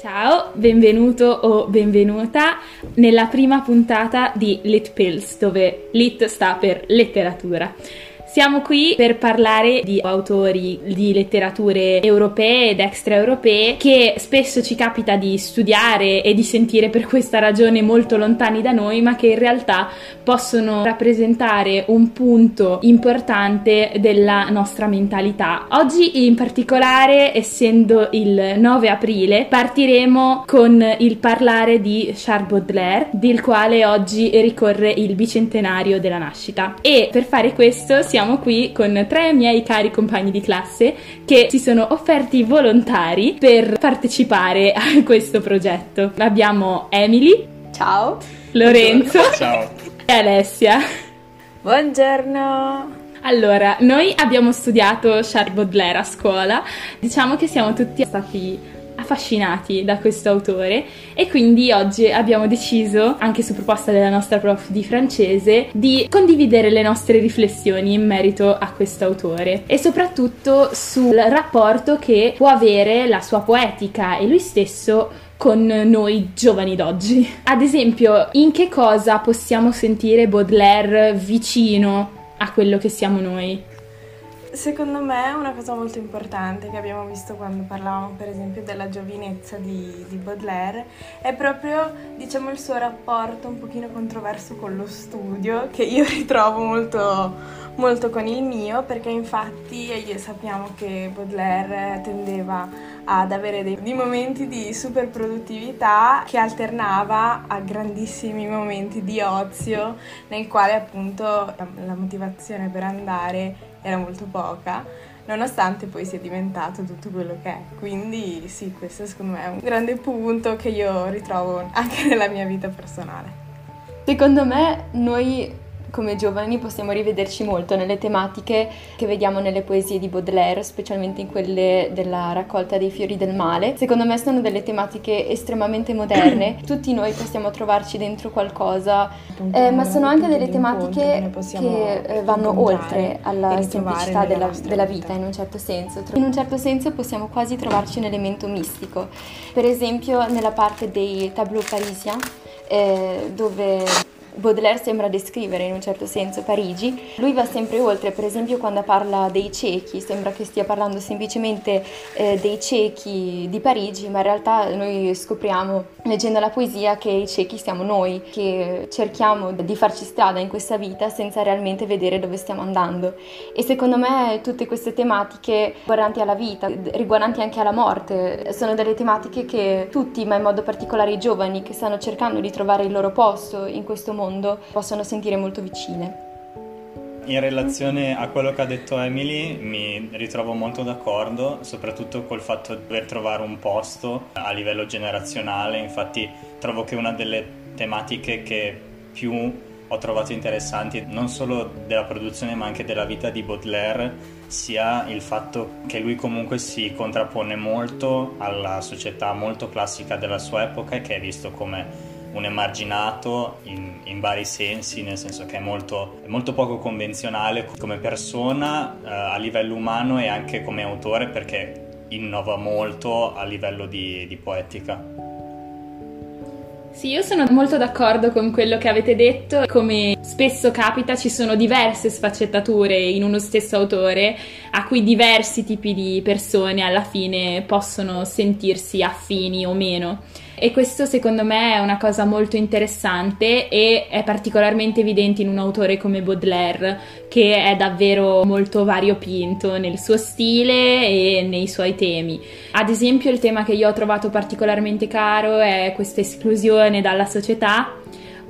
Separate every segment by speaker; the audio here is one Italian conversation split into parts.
Speaker 1: Ciao, benvenuto o benvenuta nella prima puntata di Lit Pills, dove Lit sta per letteratura. Siamo qui per parlare di autori di letterature europee ed extraeuropee che spesso ci capita di studiare e di sentire per questa ragione molto lontani da noi, ma che in realtà possono rappresentare un punto importante della nostra mentalità. Oggi in particolare, essendo il 9 aprile, partiremo con il parlare di Charles Baudelaire, del quale oggi ricorre il bicentenario della nascita. E per fare questo siamo siamo qui con tre miei cari compagni di classe che si sono offerti volontari per partecipare a questo progetto. Abbiamo Emily.
Speaker 2: Ciao.
Speaker 1: Lorenzo.
Speaker 3: Ciao.
Speaker 1: E Alessia.
Speaker 2: Buongiorno.
Speaker 1: Allora, noi abbiamo studiato Charles Baudelaire a scuola, diciamo che siamo tutti stati affascinati da questo autore e quindi oggi abbiamo deciso, anche su proposta della nostra prof di francese, di condividere le nostre riflessioni in merito a questo autore e soprattutto sul rapporto che può avere la sua poetica e lui stesso con noi giovani d'oggi. Ad esempio, in che cosa possiamo sentire Baudelaire vicino a quello che siamo noi?
Speaker 2: Secondo me una cosa molto importante che abbiamo visto quando parlavamo per esempio della giovinezza di, di, Baudelaire. È proprio diciamo il suo rapporto un pochino controverso con lo studio che io ritrovo molto, molto con il mio perché infatti sappiamo che Baudelaire tendeva ad avere dei, dei momenti di super produttività che alternava a grandissimi momenti di ozio nel quale appunto la motivazione per andare era molto poca, nonostante poi sia diventato tutto quello che è. Quindi sì, questo secondo me è un grande punto che io ritrovo anche nella mia vita personale.
Speaker 4: Secondo me noi come giovani possiamo rivederci molto nelle tematiche che vediamo nelle poesie di Baudelaire, specialmente in quelle della raccolta dei fiori del male. Secondo me sono delle tematiche estremamente moderne, tutti noi possiamo trovarci dentro qualcosa, eh, ma sono anche delle tematiche che eh, vanno oltre alla semplicità della, della vita in un certo senso. In un certo senso possiamo quasi trovarci un elemento mistico, per esempio nella parte dei tableau parisiens, eh, dove Baudelaire sembra descrivere in un certo senso Parigi. Lui va sempre oltre, per esempio quando parla dei ciechi, sembra che stia parlando semplicemente eh, dei ciechi di Parigi, ma in realtà noi scopriamo leggendo la poesia che i ciechi siamo noi, che cerchiamo di farci strada in questa vita senza realmente vedere dove stiamo andando. E secondo me tutte queste tematiche riguardanti alla vita, riguardanti anche alla morte, sono delle tematiche che tutti, ma in modo particolare i giovani che stanno cercando di trovare il loro posto in questo mondo, mondo possono sentire molto vicine.
Speaker 3: In relazione a quello che ha detto Emily mi ritrovo molto d'accordo, soprattutto col fatto di dover trovare un posto a livello generazionale, infatti trovo che una delle tematiche che più ho trovato interessanti non solo della produzione ma anche della vita di Baudelaire sia il fatto che lui comunque si contrappone molto alla società molto classica della sua epoca e che è visto come un emarginato in, in, vari sensi, nel senso che è molto, è molto poco convenzionale come persona eh, a livello umano e anche come autore perché innova molto a livello di, di poetica.
Speaker 1: Sì, io sono molto d'accordo con quello che avete detto. Come spesso capita, ci sono diverse sfaccettature in uno stesso autore a cui diversi tipi di persone alla fine possono sentirsi affini o meno e questo secondo me è una cosa molto interessante e è particolarmente evidente in un autore come Baudelaire che è davvero molto variopinto nel suo stile e nei suoi temi. Ad esempio il tema che io ho trovato particolarmente caro è questa esclusione dalla società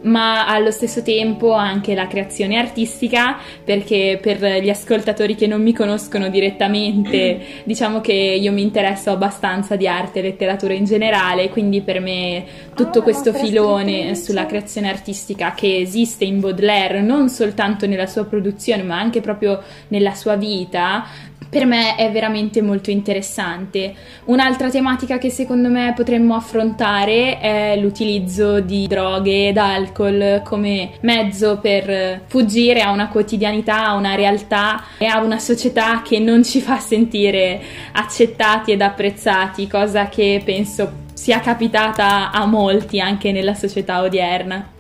Speaker 1: ma allo stesso tempo anche la creazione artistica, perché per gli ascoltatori che non mi conoscono direttamente, diciamo che io mi interesso abbastanza di arte e letteratura in generale, quindi per me tutto ah, questo filone sulla creazione artistica che esiste in Baudelaire, non soltanto nella sua produzione, ma anche proprio nella sua vita, per me è veramente molto interessante. Un'altra tematica che secondo me potremmo affrontare è l'utilizzo di droghe ed alcol come mezzo per fuggire a una quotidianità, a una realtà e a una società che non ci fa sentire accettati ed apprezzati, cosa che penso sia capitata a molti anche nella società odierna.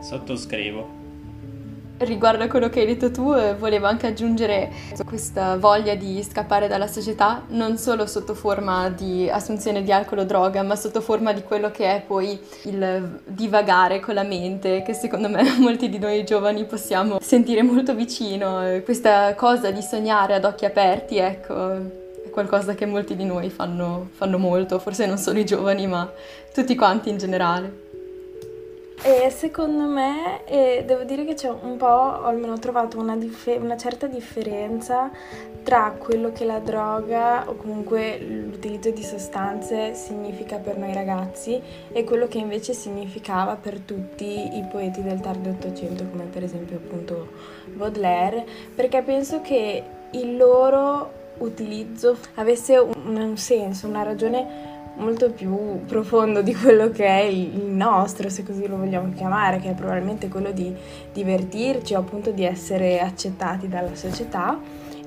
Speaker 3: Sottoscrivo.
Speaker 4: Riguardo a quello che hai detto tu, eh, volevo anche aggiungere questa voglia di scappare dalla società, non solo sotto forma di assunzione di alcol o droga, ma sotto forma di quello che è poi il divagare con la mente, che secondo me molti di noi giovani possiamo sentire molto vicino. Eh, questa cosa di sognare ad occhi aperti, ecco, è qualcosa che molti di noi fanno, fanno molto, forse non solo i giovani, ma tutti quanti in generale.
Speaker 2: E secondo me, e devo dire che c'è un po', o almeno ho trovato una, dif- una, certa differenza tra quello che la droga o comunque l'utilizzo di sostanze significa per noi ragazzi e quello che invece significava per tutti i poeti del tardo Ottocento, come per esempio appunto Baudelaire, perché penso che il loro utilizzo avesse un, un senso, una ragione molto più profondo di quello che è il nostro, se così lo vogliamo chiamare, che è probabilmente quello di divertirci o appunto di essere accettati dalla società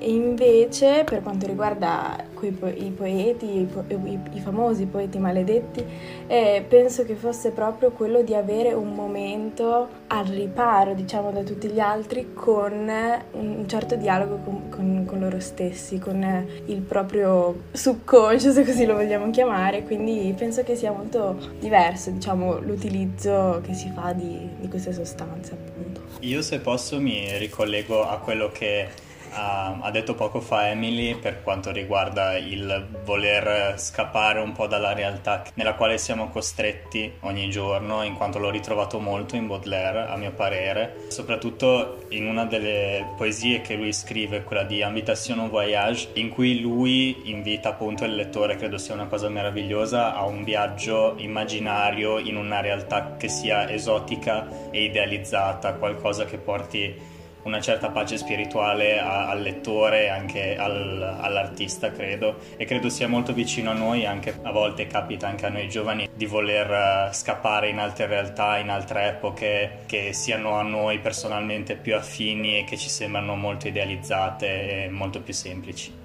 Speaker 2: e invece, per quanto riguarda po- i poeti, i, po- i, i, famosi poeti maledetti, eh, penso che fosse proprio quello di avere un momento al riparo, diciamo, da tutti gli altri con un certo dialogo con, con, con loro stessi, con il proprio subconscio, se così lo vogliamo chiamare. Quindi penso che sia molto diverso, diciamo, l'utilizzo che si fa di, di queste sostanze, appunto.
Speaker 3: Io, se posso, mi ricollego a quello che Uh, ha detto poco fa Emily per quanto riguarda il voler scappare un po' dalla realtà nella quale siamo costretti ogni giorno, in quanto l'ho ritrovato molto in Baudelaire, a mio parere, soprattutto in una delle poesie che lui scrive, quella di Invitation au Voyage, in cui lui invita appunto il lettore, credo sia una cosa meravigliosa, a un viaggio immaginario in una realtà che sia esotica e idealizzata, qualcosa che porti una certa pace spirituale a, al lettore e anche al, all'artista, credo, e credo sia molto vicino a noi, anche a volte capita anche a noi giovani di voler uh, scappare in altre realtà, in altre epoche che siano a noi personalmente più affini e che ci sembrano molto idealizzate e molto più semplici.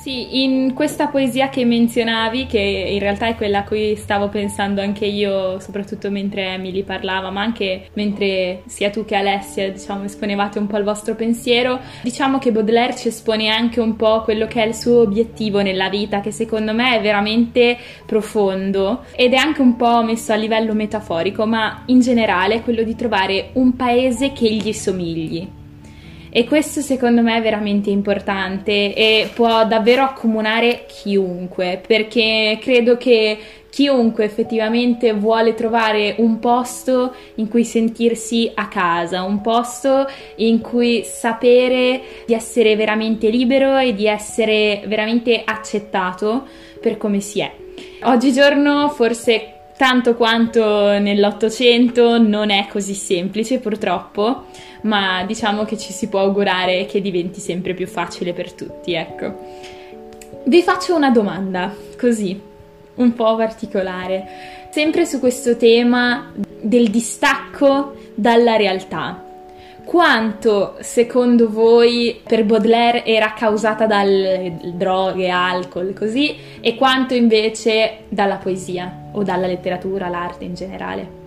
Speaker 1: Sì, in questa poesia che menzionavi, che in realtà è quella a cui stavo pensando anche io, soprattutto mentre Emily parlava, ma anche mentre sia tu che Alessia, diciamo, esponevate un po' il vostro pensiero, diciamo che Baudelaire ci espone anche un po' quello che è il suo obiettivo nella vita, che secondo me è veramente profondo ed è anche un po' messo a livello metaforico, ma in generale quello di trovare un paese che gli somigli e questo secondo me è veramente importante e può davvero accomunare chiunque, perché credo che chiunque effettivamente vuole trovare un posto in cui sentirsi a casa, un posto in cui sapere di essere veramente libero e di essere veramente accettato per come si è. Oggigiorno forse tanto quanto nell'Ottocento non è così semplice purtroppo, ma diciamo che ci si può augurare che diventi sempre più facile per tutti, ecco. Vi faccio una domanda, così, un po' particolare, sempre su questo tema del distacco dalla realtà quanto secondo voi per Baudelaire era causata dalle droghe, alcol, così, e quanto invece dalla poesia o dalla letteratura, l'arte in generale?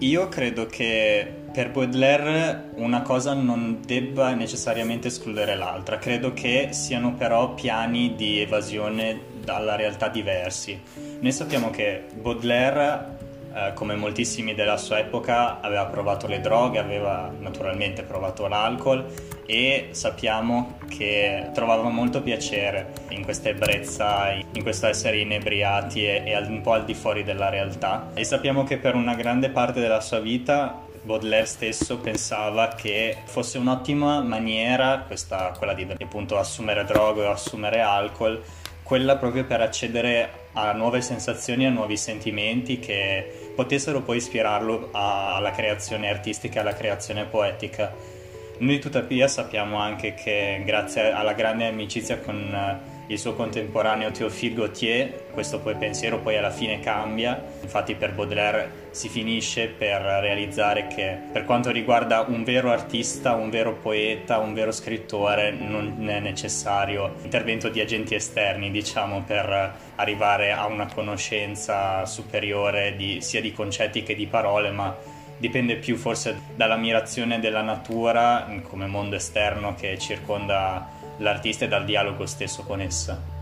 Speaker 3: Io credo che per Baudelaire una cosa non debba necessariamente escludere l'altra, credo che siano però piani di evasione dalla realtà diversi. Noi sappiamo che Baudelaire eh, come moltissimi della sua epoca, aveva provato le droghe, aveva naturalmente provato l'alcol e sappiamo che trovava molto piacere in questa ebbrezza, in questo essere inebriati e, e un po' al di fuori della realtà. E sappiamo che per una grande parte della sua vita Baudelaire stesso pensava che fosse un'ottima maniera, questa, quella di appunto assumere droghe o assumere alcol, quella proprio per accedere a nuove sensazioni, a nuovi sentimenti che potessero poi ispirarlo alla creazione artistica, alla creazione poetica. Noi tuttavia sappiamo anche che grazie alla grande amicizia con il suo contemporaneo Théophile Gautier, questo poi pensiero poi alla fine cambia, infatti per Baudelaire si finisce per realizzare che per quanto riguarda un vero artista, un vero poeta, un vero scrittore non è necessario l'intervento di agenti esterni, diciamo, per arrivare a una conoscenza superiore di, sia di concetti che di parole, ma dipende più forse dall'ammirazione della natura come mondo esterno che circonda l'artista e dal dialogo stesso con essa.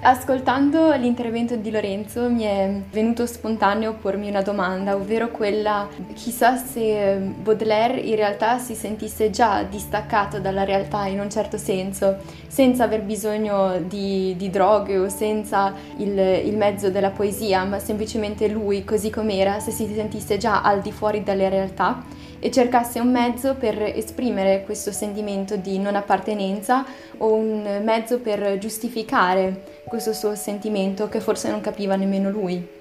Speaker 4: Ascoltando l'intervento di Lorenzo mi è venuto spontaneo pormi una domanda, ovvero quella chissà se Baudelaire in realtà si sentisse già distaccato dalla realtà in un certo senso, senza aver bisogno di, di droghe o senza il, il mezzo della poesia, ma semplicemente lui così com'era, se si sentisse già al di fuori dalle realtà e cercasse un mezzo per esprimere questo sentimento di non appartenenza o un mezzo per giustificare questo suo sentimento che forse non capiva nemmeno lui.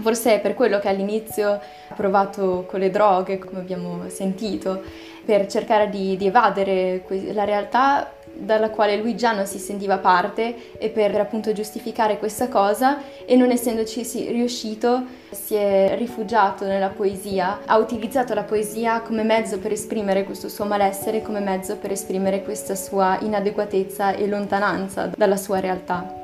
Speaker 4: Forse è per quello che all'inizio ha provato con le droghe, come abbiamo sentito, per cercare di, di evadere la realtà dalla quale lui già non si sentiva parte e per appunto giustificare questa cosa e non essendoci riuscito si è rifugiato nella poesia, ha utilizzato la poesia come mezzo per esprimere questo suo malessere, come mezzo per esprimere questa sua inadeguatezza e lontananza dalla sua realtà.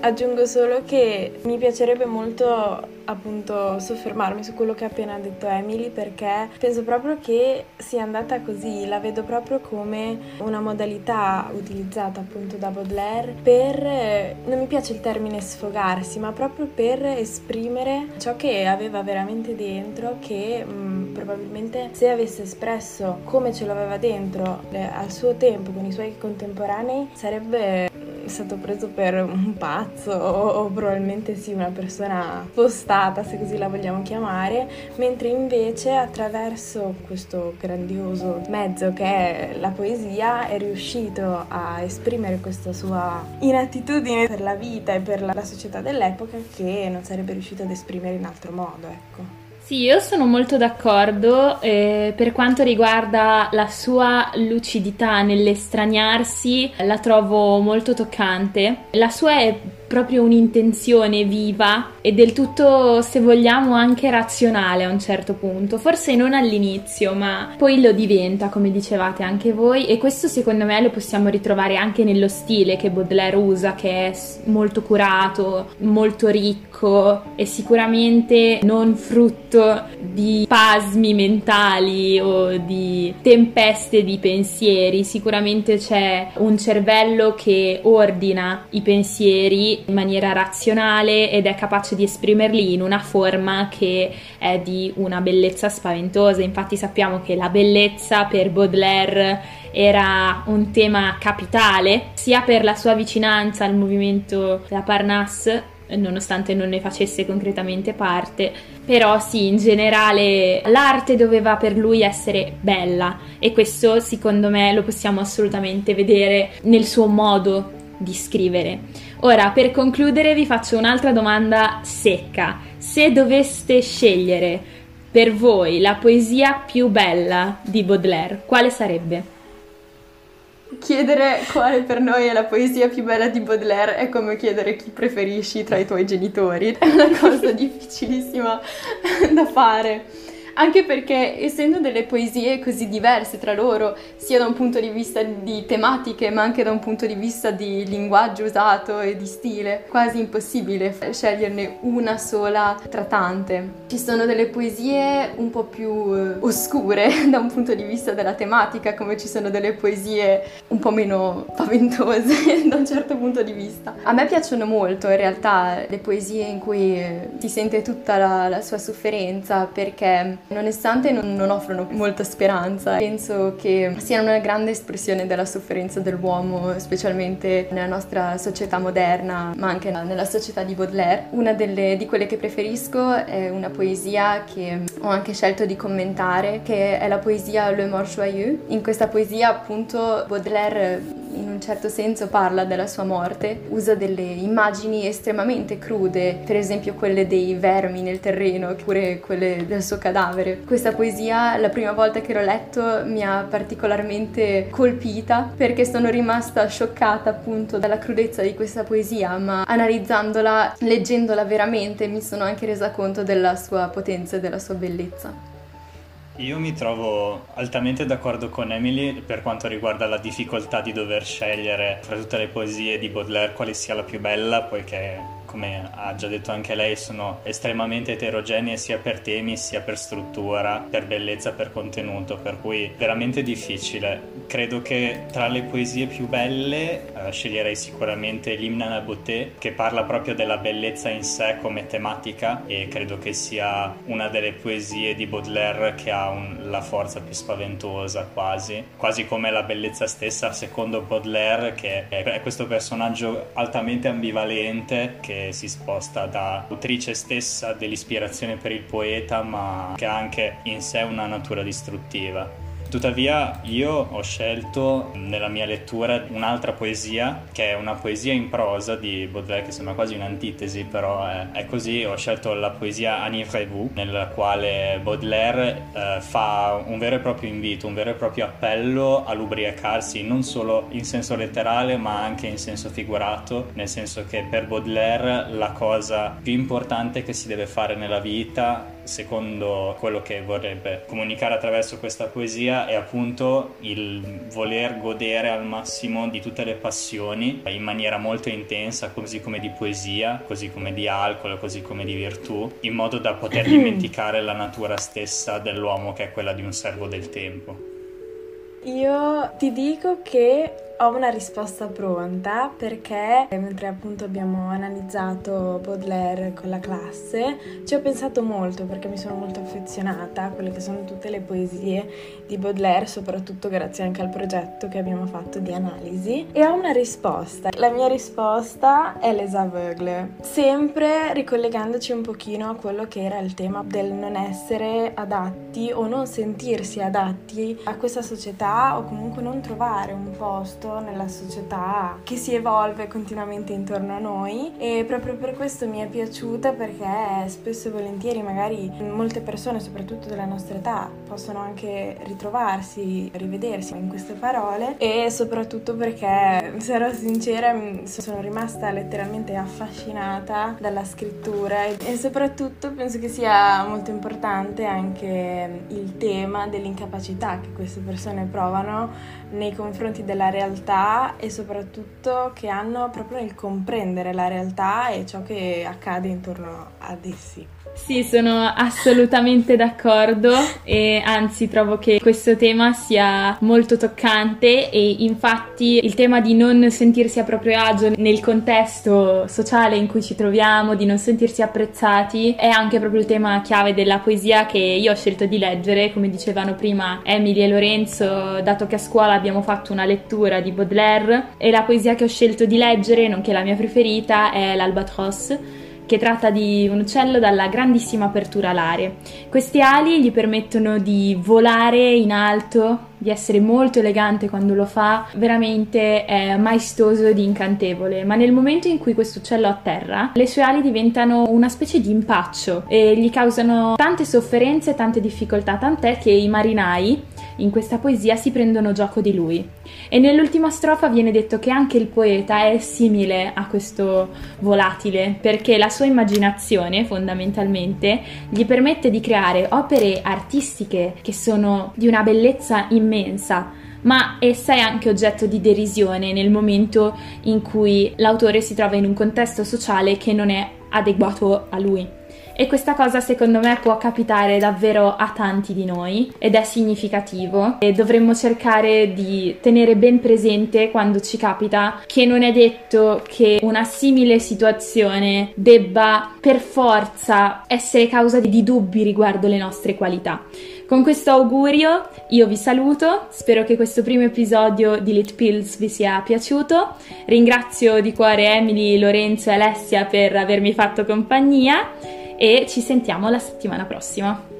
Speaker 2: Aggiungo solo che mi piacerebbe molto appunto soffermarmi su quello che ha appena detto Emily perché penso proprio che sia andata così, la vedo proprio come una modalità utilizzata appunto da Baudelaire per, non mi piace il termine sfogarsi, ma proprio per esprimere ciò che aveva veramente dentro che mh, mm, probabilmente se avesse espresso come ce l'aveva dentro eh, al suo tempo con i suoi contemporanei sarebbe stato preso per un pazzo o, o probabilmente sì una persona spostata se così la vogliamo chiamare mentre invece attraverso questo grandioso mezzo che è la poesia è riuscito a esprimere questa sua inattitudine per la vita e per la, la società dell'epoca che non sarebbe riuscito ad esprimere in altro modo ecco
Speaker 1: sì, io sono molto d'accordo eh, per quanto riguarda la sua lucidità nell'estraniarsi, la trovo molto toccante. La sua è proprio un'intenzione viva e del tutto, se vogliamo, anche razionale a un certo punto. Forse non all'inizio, ma poi lo diventa, come dicevate anche voi, e questo secondo me lo possiamo ritrovare anche nello stile che Baudelaire usa, che è molto curato, molto ricco e sicuramente non frutto di pasmi mentali o di tempeste di pensieri. Sicuramente c'è un cervello che ordina i pensieri in maniera razionale ed è capace di esprimerli in una forma che è di una bellezza spaventosa. Infatti sappiamo che la bellezza per Baudelaire era un tema capitale, sia per la sua vicinanza al movimento della Parnasse nonostante non ne facesse concretamente parte, però sì, in generale l'arte doveva per lui essere bella e questo secondo me lo possiamo assolutamente vedere nel suo modo di scrivere. Ora, per concludere, vi faccio un'altra domanda secca. Se doveste scegliere per voi la poesia più bella di Baudelaire, quale sarebbe?
Speaker 4: Chiedere quale per noi è la poesia più bella di Baudelaire è come chiedere chi preferisci tra i tuoi genitori. È una cosa difficilissima da fare anche perché essendo delle poesie così diverse tra loro, sia da un punto di vista di tematiche, ma anche da un punto di vista di linguaggio usato e di stile, quasi impossibile sceglierne una sola tra tante. Ci sono delle poesie un po' più eh, oscure da un punto di vista della tematica, come ci sono delle poesie un po' meno paventose da un certo punto di vista. A me piacciono molto in realtà le poesie in cui eh, si sente tutta la, la sua sofferenza perché nonostante non, non offrono molta speranza. Penso che siano una grande espressione della sofferenza dell'uomo, specialmente nella nostra società moderna, ma anche nella società di Baudelaire. Una delle, di quelle che preferisco è una poesia che ho anche scelto di commentare, che è la poesia Le Mort Joyeux. In questa poesia, appunto, Baudelaire in un certo senso parla della sua morte, usa delle immagini estremamente crude, per esempio quelle dei vermi nel terreno, oppure quelle del suo cadavere. Questa poesia, la prima volta che l'ho letto, mi ha particolarmente colpita perché sono rimasta scioccata appunto dalla crudezza di questa poesia, ma analizzandola, leggendola veramente, mi sono anche resa conto della sua potenza e della sua bellezza.
Speaker 3: Io mi trovo altamente d'accordo con Emily per quanto riguarda la difficoltà di dover scegliere fra tutte le poesie di Baudelaire quale sia la più bella, poiché come ha già detto anche lei, sono estremamente eterogenee sia per temi, sia per struttura, per bellezza, per contenuto, per cui veramente difficile. Credo che tra le poesie più belle eh, sceglierei sicuramente l'Imna na beauté, che parla proprio della bellezza in sé come tematica e credo che sia una delle poesie di Baudelaire che ha un, la forza più spaventosa quasi, quasi come la bellezza stessa secondo Baudelaire che è questo personaggio altamente ambivalente che si sposta da autrice stessa dell'ispirazione per il poeta, ma che ha anche in sé una natura distruttiva. Tuttavia io ho scelto nella mia lettura un'altra poesia che è una poesia in prosa di Baudelaire che sembra quasi un'antitesi però è, è così, ho scelto la poesia Enivrez-vous nella quale Baudelaire eh, fa un vero e proprio invito, un vero e proprio appello all'ubriacarsi non solo in senso letterale ma anche in senso figurato, nel senso che per Baudelaire la cosa più importante che si deve fare nella vita secondo quello che vorrebbe comunicare attraverso questa poesia è appunto il voler godere al massimo di tutte le passioni in maniera molto intensa, così come di poesia, così come di alcol, così come di virtù, in modo da poter dimenticare la natura stessa dell'uomo che è quella di un servo del tempo.
Speaker 2: Io ti dico che ho una risposta pronta perché mentre appunto abbiamo analizzato Baudelaire con la classe ci ho pensato molto perché mi sono molto affezionata a quelle che sono tutte le poesie di Baudelaire, soprattutto grazie anche al progetto che abbiamo fatto di analisi e ho una risposta. La mia risposta è Les Aveugles, sempre ricollegandoci un pochino a quello che era il tema del non essere adatti o non sentirsi adatti a questa società o comunque non trovare un posto posto nella società che si evolve continuamente intorno a noi e proprio per questo mi è piaciuta perché spesso e volentieri magari molte persone, soprattutto della nostra età, possono anche ritrovarsi, rivedersi in queste parole e soprattutto perché, sarò sincera, sono rimasta letteralmente affascinata dalla scrittura e soprattutto penso che sia molto importante anche il tema dell'incapacità che queste persone provano nei confronti della realtà e soprattutto che hanno proprio nel comprendere la realtà e ciò che accade intorno ad essi.
Speaker 1: Sì, sono assolutamente d'accordo e anzi trovo che questo tema sia molto toccante e infatti il tema di non sentirsi a proprio agio nel contesto sociale in cui ci troviamo, di non sentirsi apprezzati, è anche proprio il tema chiave della poesia che io ho scelto di leggere, come dicevano prima Emily e Lorenzo, dato che a scuola abbiamo fatto una lettura di Baudelaire e la poesia che ho scelto di leggere, nonché la mia preferita, è l'Albatros che tratta di un uccello dalla grandissima apertura alare. Queste ali gli permettono di volare in alto, di essere molto elegante quando lo fa, veramente è maestoso ed incantevole, ma nel momento in cui questo uccello atterra, le sue ali diventano una specie di impaccio e gli causano tante sofferenze e tante difficoltà, tant'è che i marinai in questa poesia si prendono gioco di lui. E nell'ultima strofa viene detto che anche il poeta è simile a questo volatile, perché la sua immaginazione fondamentalmente gli permette di creare opere artistiche che sono di una bellezza immensa, ma essa è anche oggetto di derisione nel momento in cui l'autore si trova in un contesto sociale che non è adeguato a lui. E questa cosa secondo me può capitare davvero a tanti di noi ed è significativo e dovremmo cercare di tenere ben presente quando ci capita che non è detto che una simile situazione debba per forza essere causa di dubbi riguardo le nostre qualità. Con questo augurio io vi saluto, spero che questo primo episodio di Lit Pills vi sia piaciuto. Ringrazio di cuore Emily, Lorenzo e Alessia per avermi fatto compagnia e ci sentiamo la settimana prossima.